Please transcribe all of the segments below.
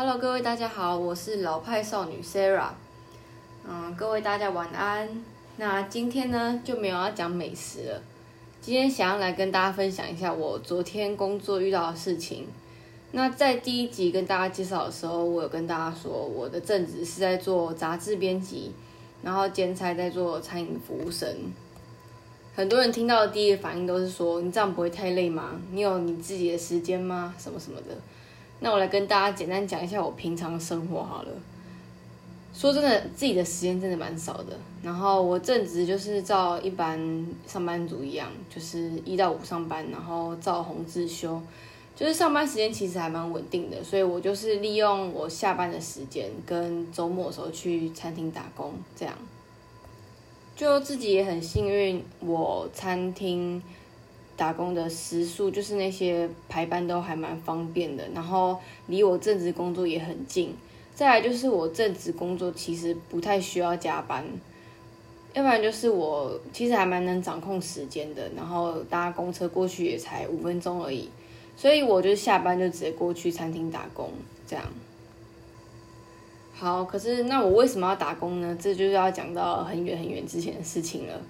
Hello，各位大家好，我是老派少女 Sarah。嗯，各位大家晚安。那今天呢就没有要讲美食了，今天想要来跟大家分享一下我昨天工作遇到的事情。那在第一集跟大家介绍的时候，我有跟大家说我的正职是在做杂志编辑，然后兼差在做餐饮服务生。很多人听到的第一个反应都是说：“你这样不会太累吗？你有你自己的时间吗？什么什么的。”那我来跟大家简单讲一下我平常生活好了。说真的，自己的时间真的蛮少的。然后我正职就是照一般上班族一样，就是一到五上班，然后照红自休，就是上班时间其实还蛮稳定的。所以我就是利用我下班的时间跟周末的时候去餐厅打工，这样。就自己也很幸运，我餐厅。打工的时数就是那些排班都还蛮方便的，然后离我正职工作也很近。再来就是我正职工作其实不太需要加班，要不然就是我其实还蛮能掌控时间的，然后搭公车过去也才五分钟而已，所以我就下班就直接过去餐厅打工这样。好，可是那我为什么要打工呢？这就是要讲到很远很远之前的事情了。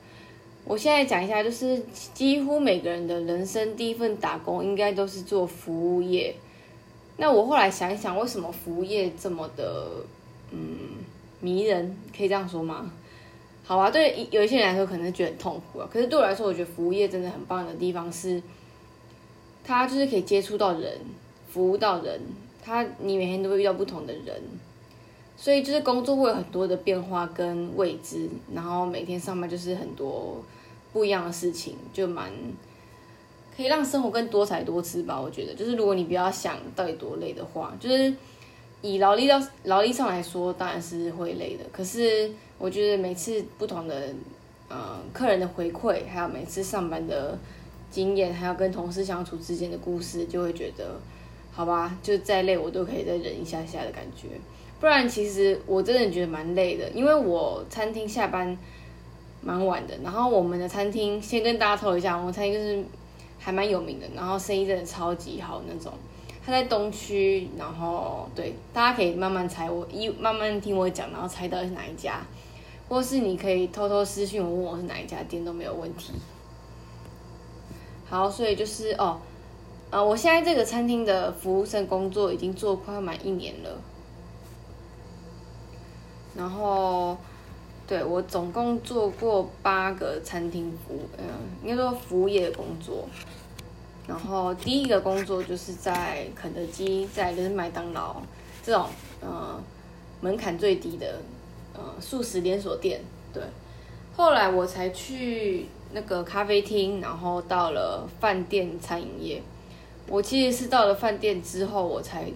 我现在讲一下，就是几乎每个人的人生第一份打工应该都是做服务业。那我后来想一想，为什么服务业这么的嗯迷人？可以这样说吗？好吧，对有一些人来说可能觉得很痛苦啊。可是对我来说，我觉得服务业真的很棒的地方是，它就是可以接触到人，服务到人。他你每天都会遇到不同的人，所以就是工作会有很多的变化跟未知，然后每天上班就是很多。不一样的事情就蛮可以让生活更多彩多姿吧。我觉得，就是如果你不要想到底多累的话，就是以劳力到劳力上来说，当然是会累的。可是我觉得每次不同的呃客人的回馈，还有每次上班的经验，还有跟同事相处之间的故事，就会觉得好吧，就再累我都可以再忍一下下的感觉。不然其实我真的觉得蛮累的，因为我餐厅下班。蛮晚的，然后我们的餐厅先跟大家透一下，我们餐厅就是还蛮有名的，然后生意真的超级好那种。它在东区，然后对，大家可以慢慢猜，我一慢慢听我讲，然后猜到是哪一家，或是你可以偷偷私信我问我是哪一家店都没有问题。好，所以就是哦，呃，我现在这个餐厅的服务生工作已经做快要满一年了，然后。对我总共做过八个餐厅服务，嗯，应该说服务业的工作。然后第一个工作就是在肯德基，在就是麦当劳这种，呃，门槛最低的，呃，素食连锁店。对，后来我才去那个咖啡厅，然后到了饭店餐饮业。我其实是到了饭店之后，我才。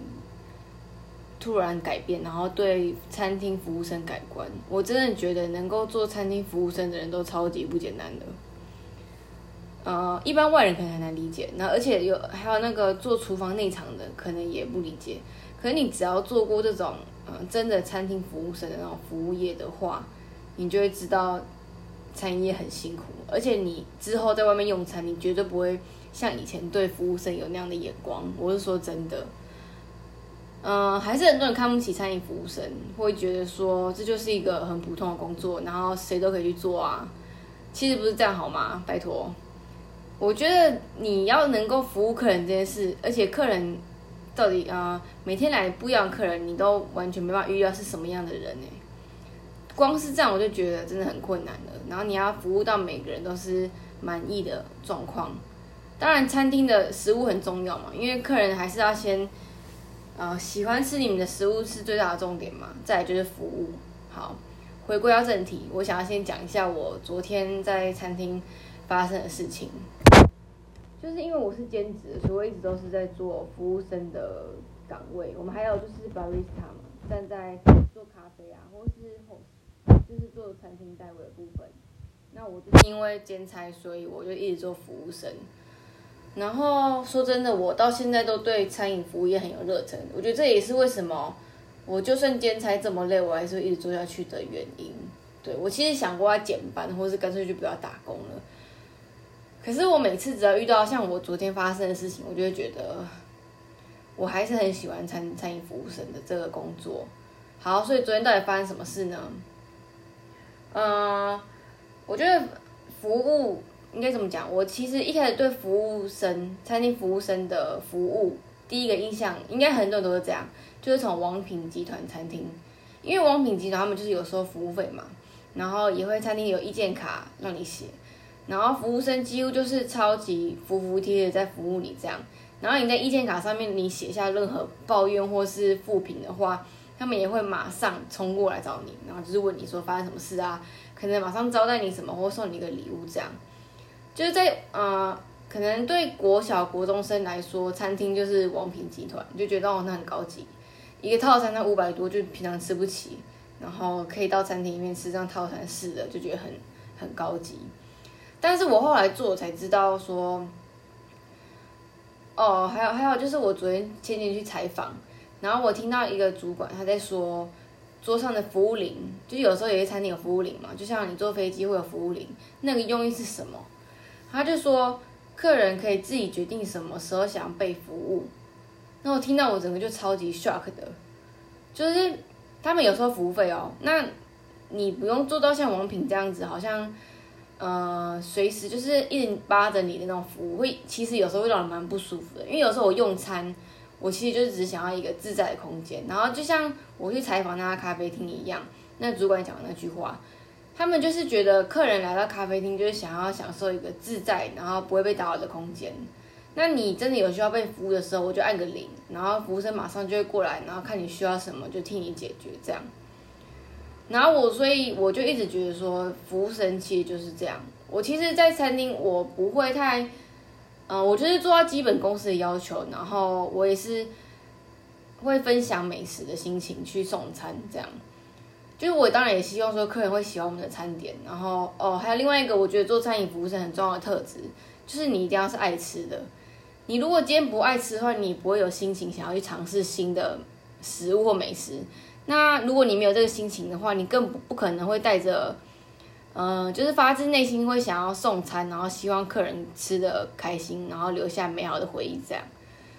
突然改变，然后对餐厅服务生改观。我真的觉得能够做餐厅服务生的人都超级不简单的。呃，一般外人可能很难理解。那而且有还有那个做厨房内场的，可能也不理解。可是你只要做过这种呃真的餐厅服务生的那种服务业的话，你就会知道餐饮业很辛苦。而且你之后在外面用餐，你绝对不会像以前对服务生有那样的眼光。我是说真的。嗯，还是很多人看不起餐饮服务生，会觉得说这就是一个很普通的工作，然后谁都可以去做啊。其实不是这样好吗？拜托，我觉得你要能够服务客人这件事，而且客人到底啊每天来不一样客人，你都完全没办法预料是什么样的人呢？光是这样我就觉得真的很困难了。然后你要服务到每个人都是满意的状况，当然餐厅的食物很重要嘛，因为客人还是要先。呃，喜欢吃你们的食物是最大的重点嘛？再来就是服务。好，回归到正题，我想要先讲一下我昨天在餐厅发生的事情。就是因为我是兼职，所以我一直都是在做服务生的岗位。我们还有就是 barista 嘛，站在做咖啡啊，或是就是做餐厅代位的部分。那我就是因为兼差，所以我就一直做服务生。然后说真的，我到现在都对餐饮服务业很有热忱。我觉得这也是为什么我就算兼差这么累，我还是会一直做下去的原因。对我其实想过要减班，或是干脆就不要打工了。可是我每次只要遇到像我昨天发生的事情，我就会觉得我还是很喜欢餐餐饮服务生的这个工作。好，所以昨天到底发生什么事呢？嗯，我觉得服务应该怎么讲？我其实一开始对服务生、餐厅服务生的服务第一个印象，应该很多人都是这样，就是从王品集团餐厅，因为王品集团他们就是有收服务费嘛，然后也会餐厅有意见卡让你写，然后服务生几乎就是超级服服帖帖在服务你这样，然后你在意见卡上面你写下任何抱怨或是负评的话。他们也会马上冲过来找你，然后就是问你说发生什么事啊？可能马上招待你什么，或送你一个礼物，这样。就是在呃，可能对国小国中生来说，餐厅就是王品集团，就觉得哦那很高级，一个套餐才五百多，就平常吃不起，然后可以到餐厅里面吃这样套餐式的，就觉得很很高级。但是我后来做才知道说，哦，还有还有就是我昨天前天去采访。然后我听到一个主管他在说，桌上的服务铃，就有时候有些餐厅有服务铃嘛，就像你坐飞机会有服务铃，那个用意是什么？他就说，客人可以自己决定什么时候想要被服务。那我听到我整个就超级 shock 的，就是他们有时候服务费哦，那你不用做到像王品这样子，好像呃随时就是一直扒着你的那种服务，会其实有时候会让人蛮不舒服的，因为有时候我用餐。我其实就是只想要一个自在的空间，然后就像我去采访那家咖啡厅一样，那主管讲的那句话，他们就是觉得客人来到咖啡厅就是想要享受一个自在，然后不会被打扰的空间。那你真的有需要被服务的时候，我就按个铃，然后服务生马上就会过来，然后看你需要什么就替你解决这样。然后我所以我就一直觉得说，服务生其实就是这样。我其实，在餐厅我不会太。嗯，我就是做到基本公司的要求，然后我也是会分享美食的心情去送餐，这样。就是我当然也希望说客人会喜欢我们的餐点，然后哦，还有另外一个我觉得做餐饮服务是很重要的特质，就是你一定要是爱吃的。你如果今天不爱吃的话，你不会有心情想要去尝试新的食物或美食。那如果你没有这个心情的话，你更不可能会带着。嗯，就是发自内心会想要送餐，然后希望客人吃的开心，然后留下美好的回忆，这样。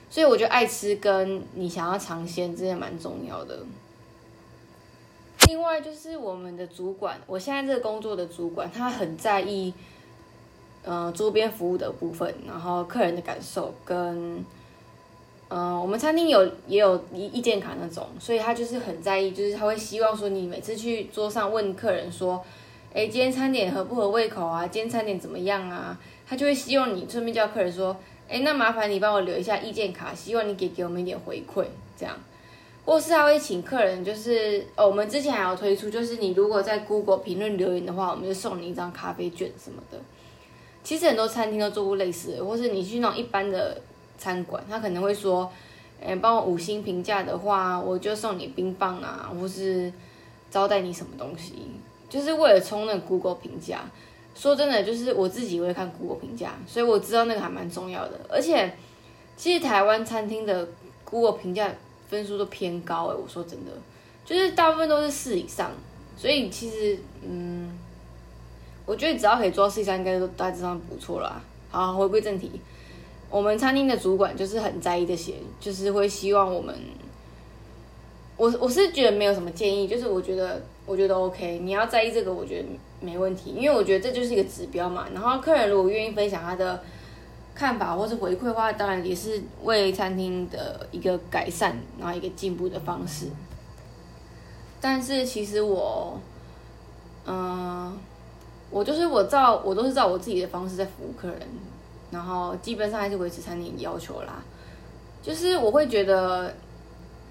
所以我觉得爱吃跟你想要尝鲜，真的蛮重要的。另外就是我们的主管，我现在这个工作的主管，他很在意，嗯，周边服务的部分，然后客人的感受跟，嗯，我们餐厅有也有意意见卡那种，所以他就是很在意，就是他会希望说你每次去桌上问客人说。哎，今天餐点合不合胃口啊？今天餐点怎么样啊？他就会希望你顺便叫客人说，哎，那麻烦你帮我留一下意见卡，希望你给给我们一点回馈，这样。或是他会请客人，就是哦，我们之前还有推出，就是你如果在 Google 评论留言的话，我们就送你一张咖啡券什么的。其实很多餐厅都做过类似的，或是你去那种一般的餐馆，他可能会说，哎，帮我五星评价的话，我就送你冰棒啊，或是招待你什么东西。就是为了冲那 Google 评价，说真的，就是我自己会看 Google 评价，所以我知道那个还蛮重要的。而且，其实台湾餐厅的 Google 评价分数都偏高诶，我说真的，就是大部分都是四以上。所以其实，嗯，我觉得只要可以做到四以上，应该都大致上不错啦。好，回归正题，我们餐厅的主管就是很在意这些，就是会希望我们。我我是觉得没有什么建议，就是我觉得我觉得 OK，你要在意这个，我觉得没问题，因为我觉得这就是一个指标嘛。然后客人如果愿意分享他的看法或是回馈的话，当然也是为餐厅的一个改善，然后一个进步的方式。但是其实我，嗯，我就是我照我都是照我自己的方式在服务客人，然后基本上还是维持餐厅要求啦，就是我会觉得。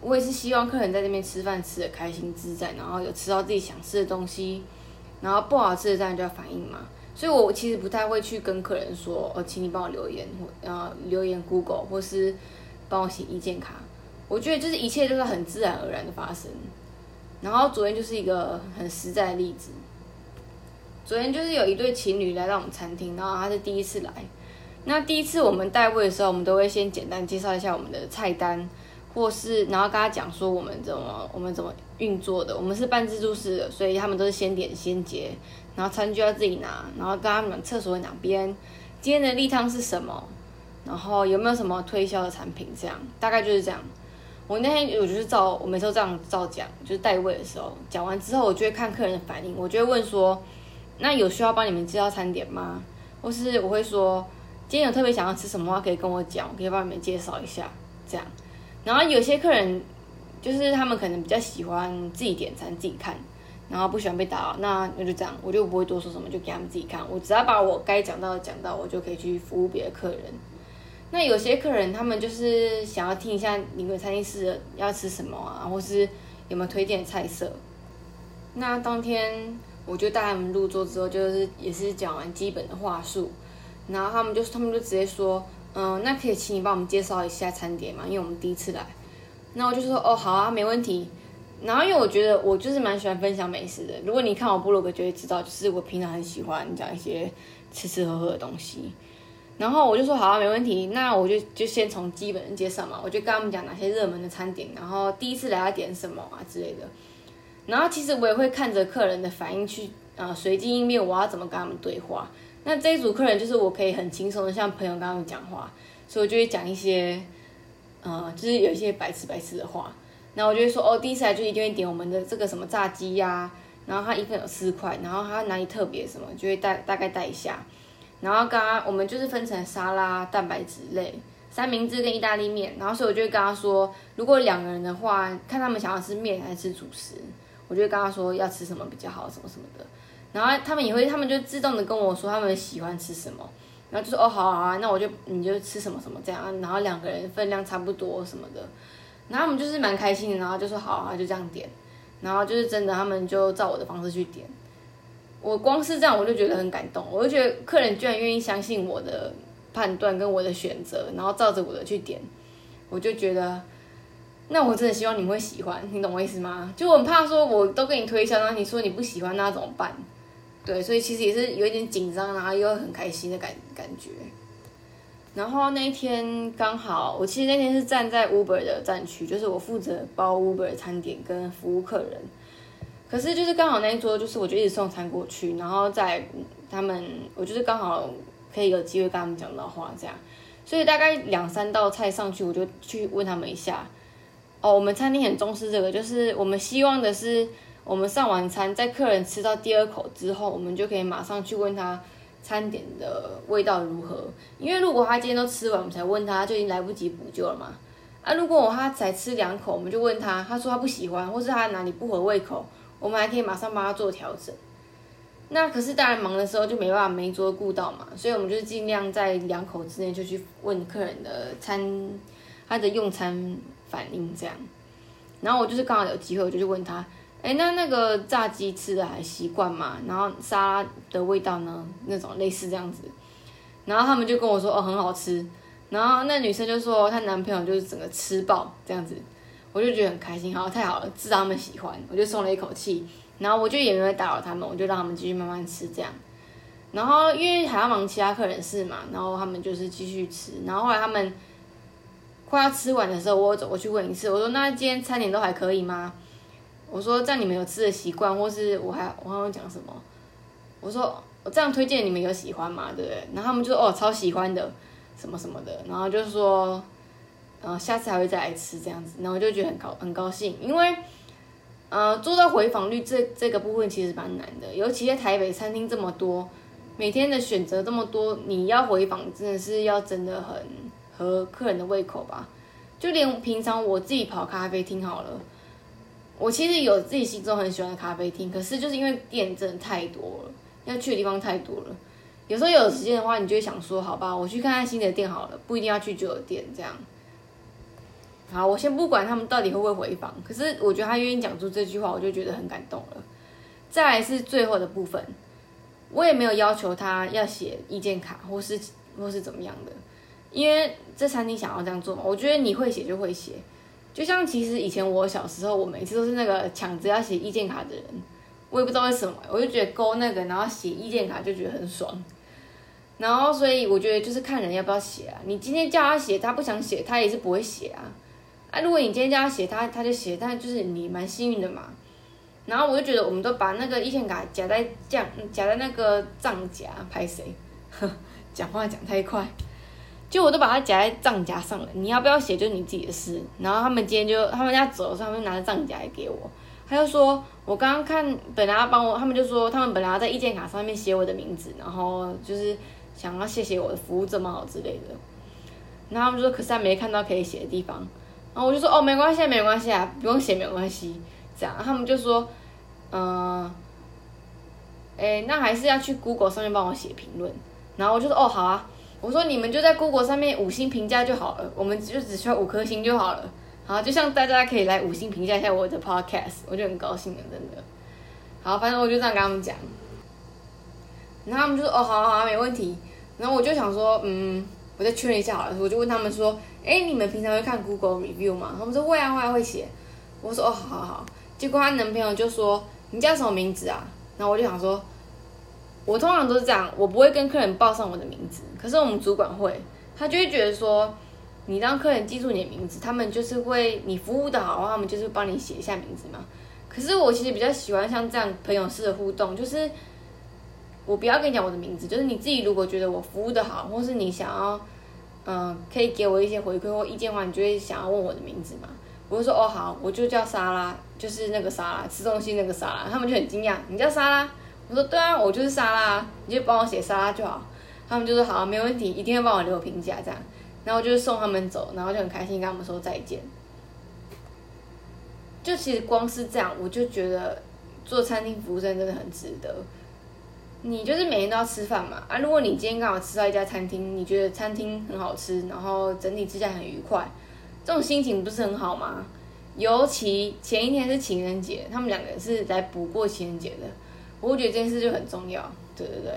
我也是希望客人在这边吃饭吃的开心自在，然后有吃到自己想吃的东西，然后不好吃的这样就要反应嘛。所以我其实不太会去跟客人说，哦，请你帮我留言或呃留言 Google 或是帮我写意见卡。我觉得就是一切都是很自然而然的发生。然后昨天就是一个很实在的例子，昨天就是有一对情侣来到我们餐厅，然后他是第一次来。那第一次我们带位的时候，我们都会先简单介绍一下我们的菜单。或是，然后跟他讲说我们怎么我们怎么运作的，我们是半自助式的，所以他们都是先点先结，然后餐具要自己拿，然后跟他们厕所在哪边，今天的例汤是什么，然后有没有什么推销的产品，这样大概就是这样。我那天我就是照我每次都这样照讲，就是带位的时候讲完之后，我就会看客人的反应，我就会问说，那有需要帮你们介绍餐点吗？或是我会说，今天有特别想要吃什么话，可以跟我讲，我可以帮你们介绍一下，这样。然后有些客人就是他们可能比较喜欢自己点餐自己看，然后不喜欢被打扰，那那就这样，我就不会多说什么，就给他们自己看。我只要把我该讲到的讲到，我就可以去服务别的客人。那有些客人他们就是想要听一下你们餐厅是要吃什么啊，或是有没有推荐菜色。那当天我就带他们入座之后，就是也是讲完基本的话术，然后他们就他们就直接说，嗯，那可以请你帮我们介绍一下餐点嘛，因为我们第一次来。那我就说，哦，好啊，没问题。然后因为我觉得我就是蛮喜欢分享美食的，如果你看我部落格就会知道，就是我平常很喜欢讲一些吃吃喝喝的东西。然后我就说好啊，没问题。那我就就先从基本的介绍嘛，我就跟他们讲哪些热门的餐点，然后第一次来要点什么啊之类的。然后其实我也会看着客人的反应去呃随机应变，我要怎么跟他们对话。那这一组客人就是我可以很轻松的像朋友跟他们讲话，所以我就会讲一些呃就是有一些白痴白痴的话。然后我就会说哦，第一次来就一定会点我们的这个什么炸鸡呀，然后它一份有四块，然后它哪里特别什么，就会带大概带一下。然后刚刚我们就是分成沙拉、蛋白质类、三明治跟意大利面。然后所以我就会跟他说，如果两个人的话，看他们想要吃面还是吃主食，我就会跟他说要吃什么比较好，什么什么的。然后他们也会，他们就自动的跟我说他们喜欢吃什么。然后就说哦，好啊，那我就你就吃什么什么这样。然后两个人分量差不多什么的。然后他们就是蛮开心的，然后就说好啊，就这样点。然后就是真的，他们就照我的方式去点。我光是这样我就觉得很感动，我就觉得客人居然愿意相信我的判断跟我的选择，然后照着我的去点，我就觉得，那我真的希望你们会喜欢，你懂我意思吗？就我很怕说我都跟你推销，然后你说你不喜欢，那怎么办？对，所以其实也是有一点紧张，然后又很开心的感感觉。然后那一天刚好，我其实那天是站在 Uber 的站区，就是我负责包 Uber 的餐点跟服务客人。可是就是刚好那一桌，就是我就一直送餐过去，然后在他们，我就是刚好可以有机会跟他们讲到话这样，所以大概两三道菜上去，我就去问他们一下。哦，我们餐厅很重视这个，就是我们希望的是，我们上完餐，在客人吃到第二口之后，我们就可以马上去问他餐点的味道如何。因为如果他今天都吃完，我们才问他，就已经来不及补救了嘛。啊，如果他才吃两口，我们就问他，他说他不喜欢，或是他哪里不合胃口。我们还可以马上帮他做调整。那可是当然忙的时候就没办法每桌顾到嘛，所以我们就是尽量在两口之内就去问客人的餐，他的用餐反应这样。然后我就是刚好有机会，我就去问他，哎，那那个炸鸡吃的还习惯吗？然后沙拉的味道呢？那种类似这样子。然后他们就跟我说，哦，很好吃。然后那女生就说，她男朋友就是整个吃爆这样子。我就觉得很开心，好，太好了，知道他们喜欢，我就松了一口气。然后我就也没有打扰他们，我就让他们继续慢慢吃这样。然后因为还要忙其他客人事嘛，然后他们就是继续吃。然后后来他们快要吃完的时候，我走过去问一次，我说：“那今天餐点都还可以吗？”我说：“这样你们有吃的习惯，或是我还我还要讲什么？”我说：“我这样推荐你们有喜欢吗？对不对？”然后他们就说：“哦，超喜欢的，什么什么的。”然后就说。呃，下次还会再来吃这样子，然后我就觉得很高很高兴，因为呃做到回访率这这个部分其实蛮难的，尤其在台北餐厅这么多，每天的选择这么多，你要回访真的是要真的很合客人的胃口吧？就连平常我自己跑咖啡厅好了，我其实有自己心中很喜欢的咖啡厅，可是就是因为店真的太多了，要去的地方太多了，有时候有时间的话，你就会想说，好吧，我去看看新的店好了，不一定要去旧的店这样。好，我先不管他们到底会不会回访，可是我觉得他愿意讲出这句话，我就觉得很感动了。再来是最后的部分，我也没有要求他要写意见卡或是或是怎么样的，因为这餐厅想要这样做嘛。我觉得你会写就会写，就像其实以前我小时候，我每次都是那个抢着要写意见卡的人，我也不知道为什么，我就觉得勾那个然后写意见卡就觉得很爽。然后所以我觉得就是看人要不要写啊，你今天叫他写，他不想写，他也是不会写啊。啊，如果你今天叫他写，他他就写，但就是你蛮幸运的嘛。然后我就觉得，我们都把那个意见卡夹在这样夹在那个账夹，拍谁？讲话讲太快，就我都把它夹在账夹上了，你要不要写就是你自己的事。然后他们今天就他们家走的时候，他们拿着账夹来给我，他就说我刚刚看本来要帮我，他们就说他们本来要在意见卡上面写我的名字，然后就是想要谢谢我的服务这么好之类的。然后他们就说可是他没看到可以写的地方，然后我就说哦没关系没关系啊，不用写没关系。这样他们就说嗯，哎那还是要去 Google 上面帮我写评论。然后我就说哦好啊。我说你们就在 Google 上面五星评价就好了，我们就只需要五颗星就好了。好，就像大家可以来五星评价一下我的 Podcast，我就很高兴了，真的。好，反正我就这样跟他们讲。然后他们就说哦，好好好，没问题。然后我就想说，嗯，我再确认一下好了。我就问他们说，哎，你们平常会看 Google Review 吗？他们说会啊，会啊，会写。我说哦，好好好。结果她男朋友就说，你叫什么名字啊？然后我就想说。我通常都是这样，我不会跟客人报上我的名字，可是我们主管会，他就会觉得说，你让客人记住你的名字，他们就是会你服务的好的话，他们就是帮你写一下名字嘛。可是我其实比较喜欢像这样朋友式的互动，就是我不要跟你讲我的名字，就是你自己如果觉得我服务的好，或是你想要，嗯，可以给我一些回馈或意见的话，你就会想要问我的名字嘛。我就说哦好，我就叫沙拉，就是那个沙拉吃东西那个沙拉，他们就很惊讶，你叫沙拉。我说对啊，我就是沙拉，你就帮我写沙拉就好。他们就说好，没问题，一定要帮我留评价这样。然后就送他们走，然后就很开心跟他们说再见。就其实光是这样，我就觉得做餐厅服务生真的很值得。你就是每天都要吃饭嘛啊，如果你今天刚好吃到一家餐厅，你觉得餐厅很好吃，然后整体之下很愉快，这种心情不是很好吗？尤其前一天是情人节，他们两个人是来补过情人节的。我觉得这件事就很重要，对对对，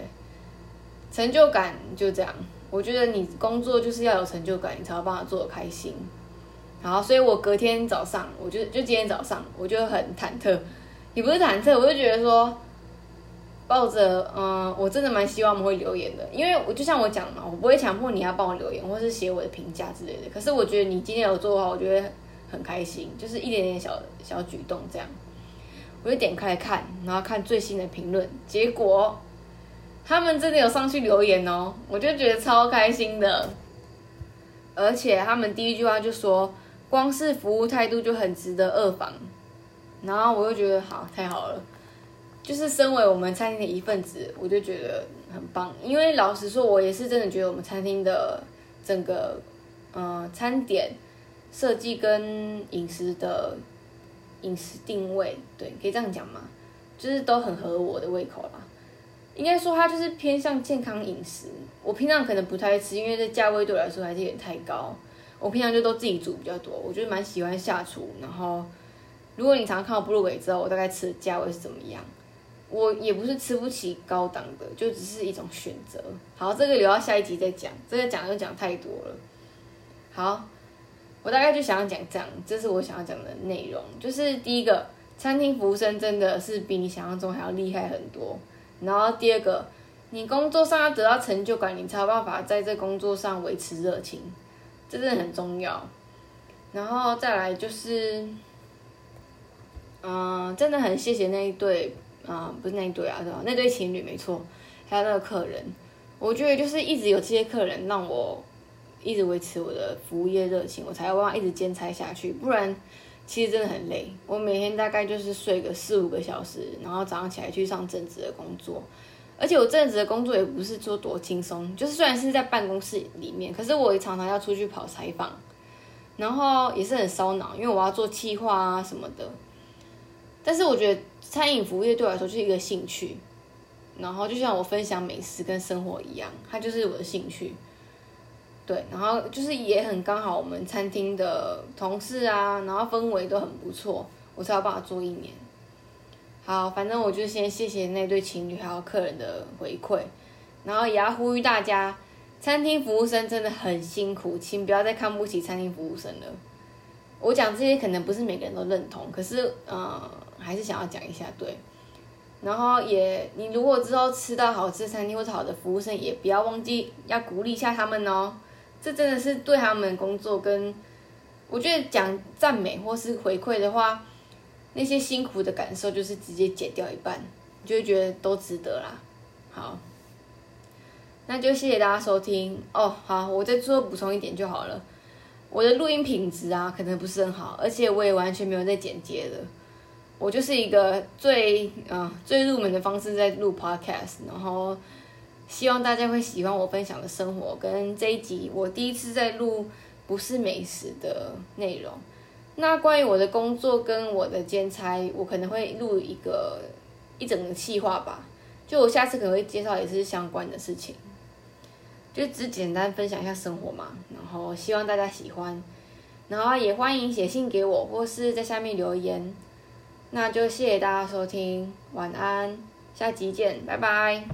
成就感就这样。我觉得你工作就是要有成就感，你才有办法做的开心。然后，所以我隔天早上，我就就今天早上，我就很忐忑，也不是忐忑，我就觉得说，抱着嗯，我真的蛮希望他们会留言的，因为我就像我讲嘛，我不会强迫你要帮我留言，或是写我的评价之类的。可是我觉得你今天有做的话，我觉得很开心，就是一点点小小举动这样。我就点开来看，然后看最新的评论，结果他们真的有上去留言哦，我就觉得超开心的。而且他们第一句话就说，光是服务态度就很值得二访。然后我就觉得好，太好了，就是身为我们餐厅的一份子，我就觉得很棒。因为老实说，我也是真的觉得我们餐厅的整个嗯餐点设计跟饮食的。饮食定位，对，可以这样讲吗？就是都很合我的胃口啦。应该说它就是偏向健康饮食。我平常可能不太吃，因为这价位对我来说还是有点太高。我平常就都自己煮比较多。我就蛮喜欢下厨。然后，如果你常常看我部落也知道我大概吃的价位是怎么样。我也不是吃不起高档的，就只是一种选择。好，这个留到下一集再讲。这个讲就讲太多了。好。我大概就想要讲这样，这是我想要讲的内容。就是第一个，餐厅服务生真的是比你想象中还要厉害很多。然后第二个，你工作上要得到成就感，你才有办法在这工作上维持热情，这真的很重要。然后再来就是，嗯，真的很谢谢那一对，啊，不是那一对啊，对吧？那对情侣没错，还有那个客人，我觉得就是一直有这些客人让我。一直维持我的服务业热情，我才有办法一直兼差下去。不然，其实真的很累。我每天大概就是睡个四五个小时，然后早上起来去上正职的工作。而且我正职的工作也不是说多轻松，就是虽然是在办公室里面，可是我也常常要出去跑采访，然后也是很烧脑，因为我要做企划啊什么的。但是我觉得餐饮服务业对我来说就是一个兴趣，然后就像我分享美食跟生活一样，它就是我的兴趣。对，然后就是也很刚好，我们餐厅的同事啊，然后氛围都很不错，我才有办法做一年。好，反正我就先谢谢那对情侣还有客人的回馈，然后也要呼吁大家，餐厅服务生真的很辛苦，请不要再看不起餐厅服务生了。我讲这些可能不是每个人都认同，可是呃，还是想要讲一下，对。然后也，你如果之后吃到好吃餐厅或者好的服务生，也不要忘记要鼓励一下他们哦。这真的是对他们工作跟，我觉得讲赞美或是回馈的话，那些辛苦的感受就是直接减掉一半，你就会觉得都值得啦。好，那就谢谢大家收听哦。好，我再最后补充一点就好了。我的录音品质啊，可能不是很好，而且我也完全没有在剪接的。我就是一个最嗯最入门的方式在录 podcast，然后希望大家会喜欢我分享的生活跟这一集我第一次在录不是美食的内容。那关于我的工作跟我的兼差，我可能会录一个一整个计划吧。就我下次可能会介绍也是相关的事情，就只简单分享一下生活嘛。然后希望大家喜欢，然后也欢迎写信给我或是在下面留言。那就谢谢大家收听，晚安，下集见，拜拜。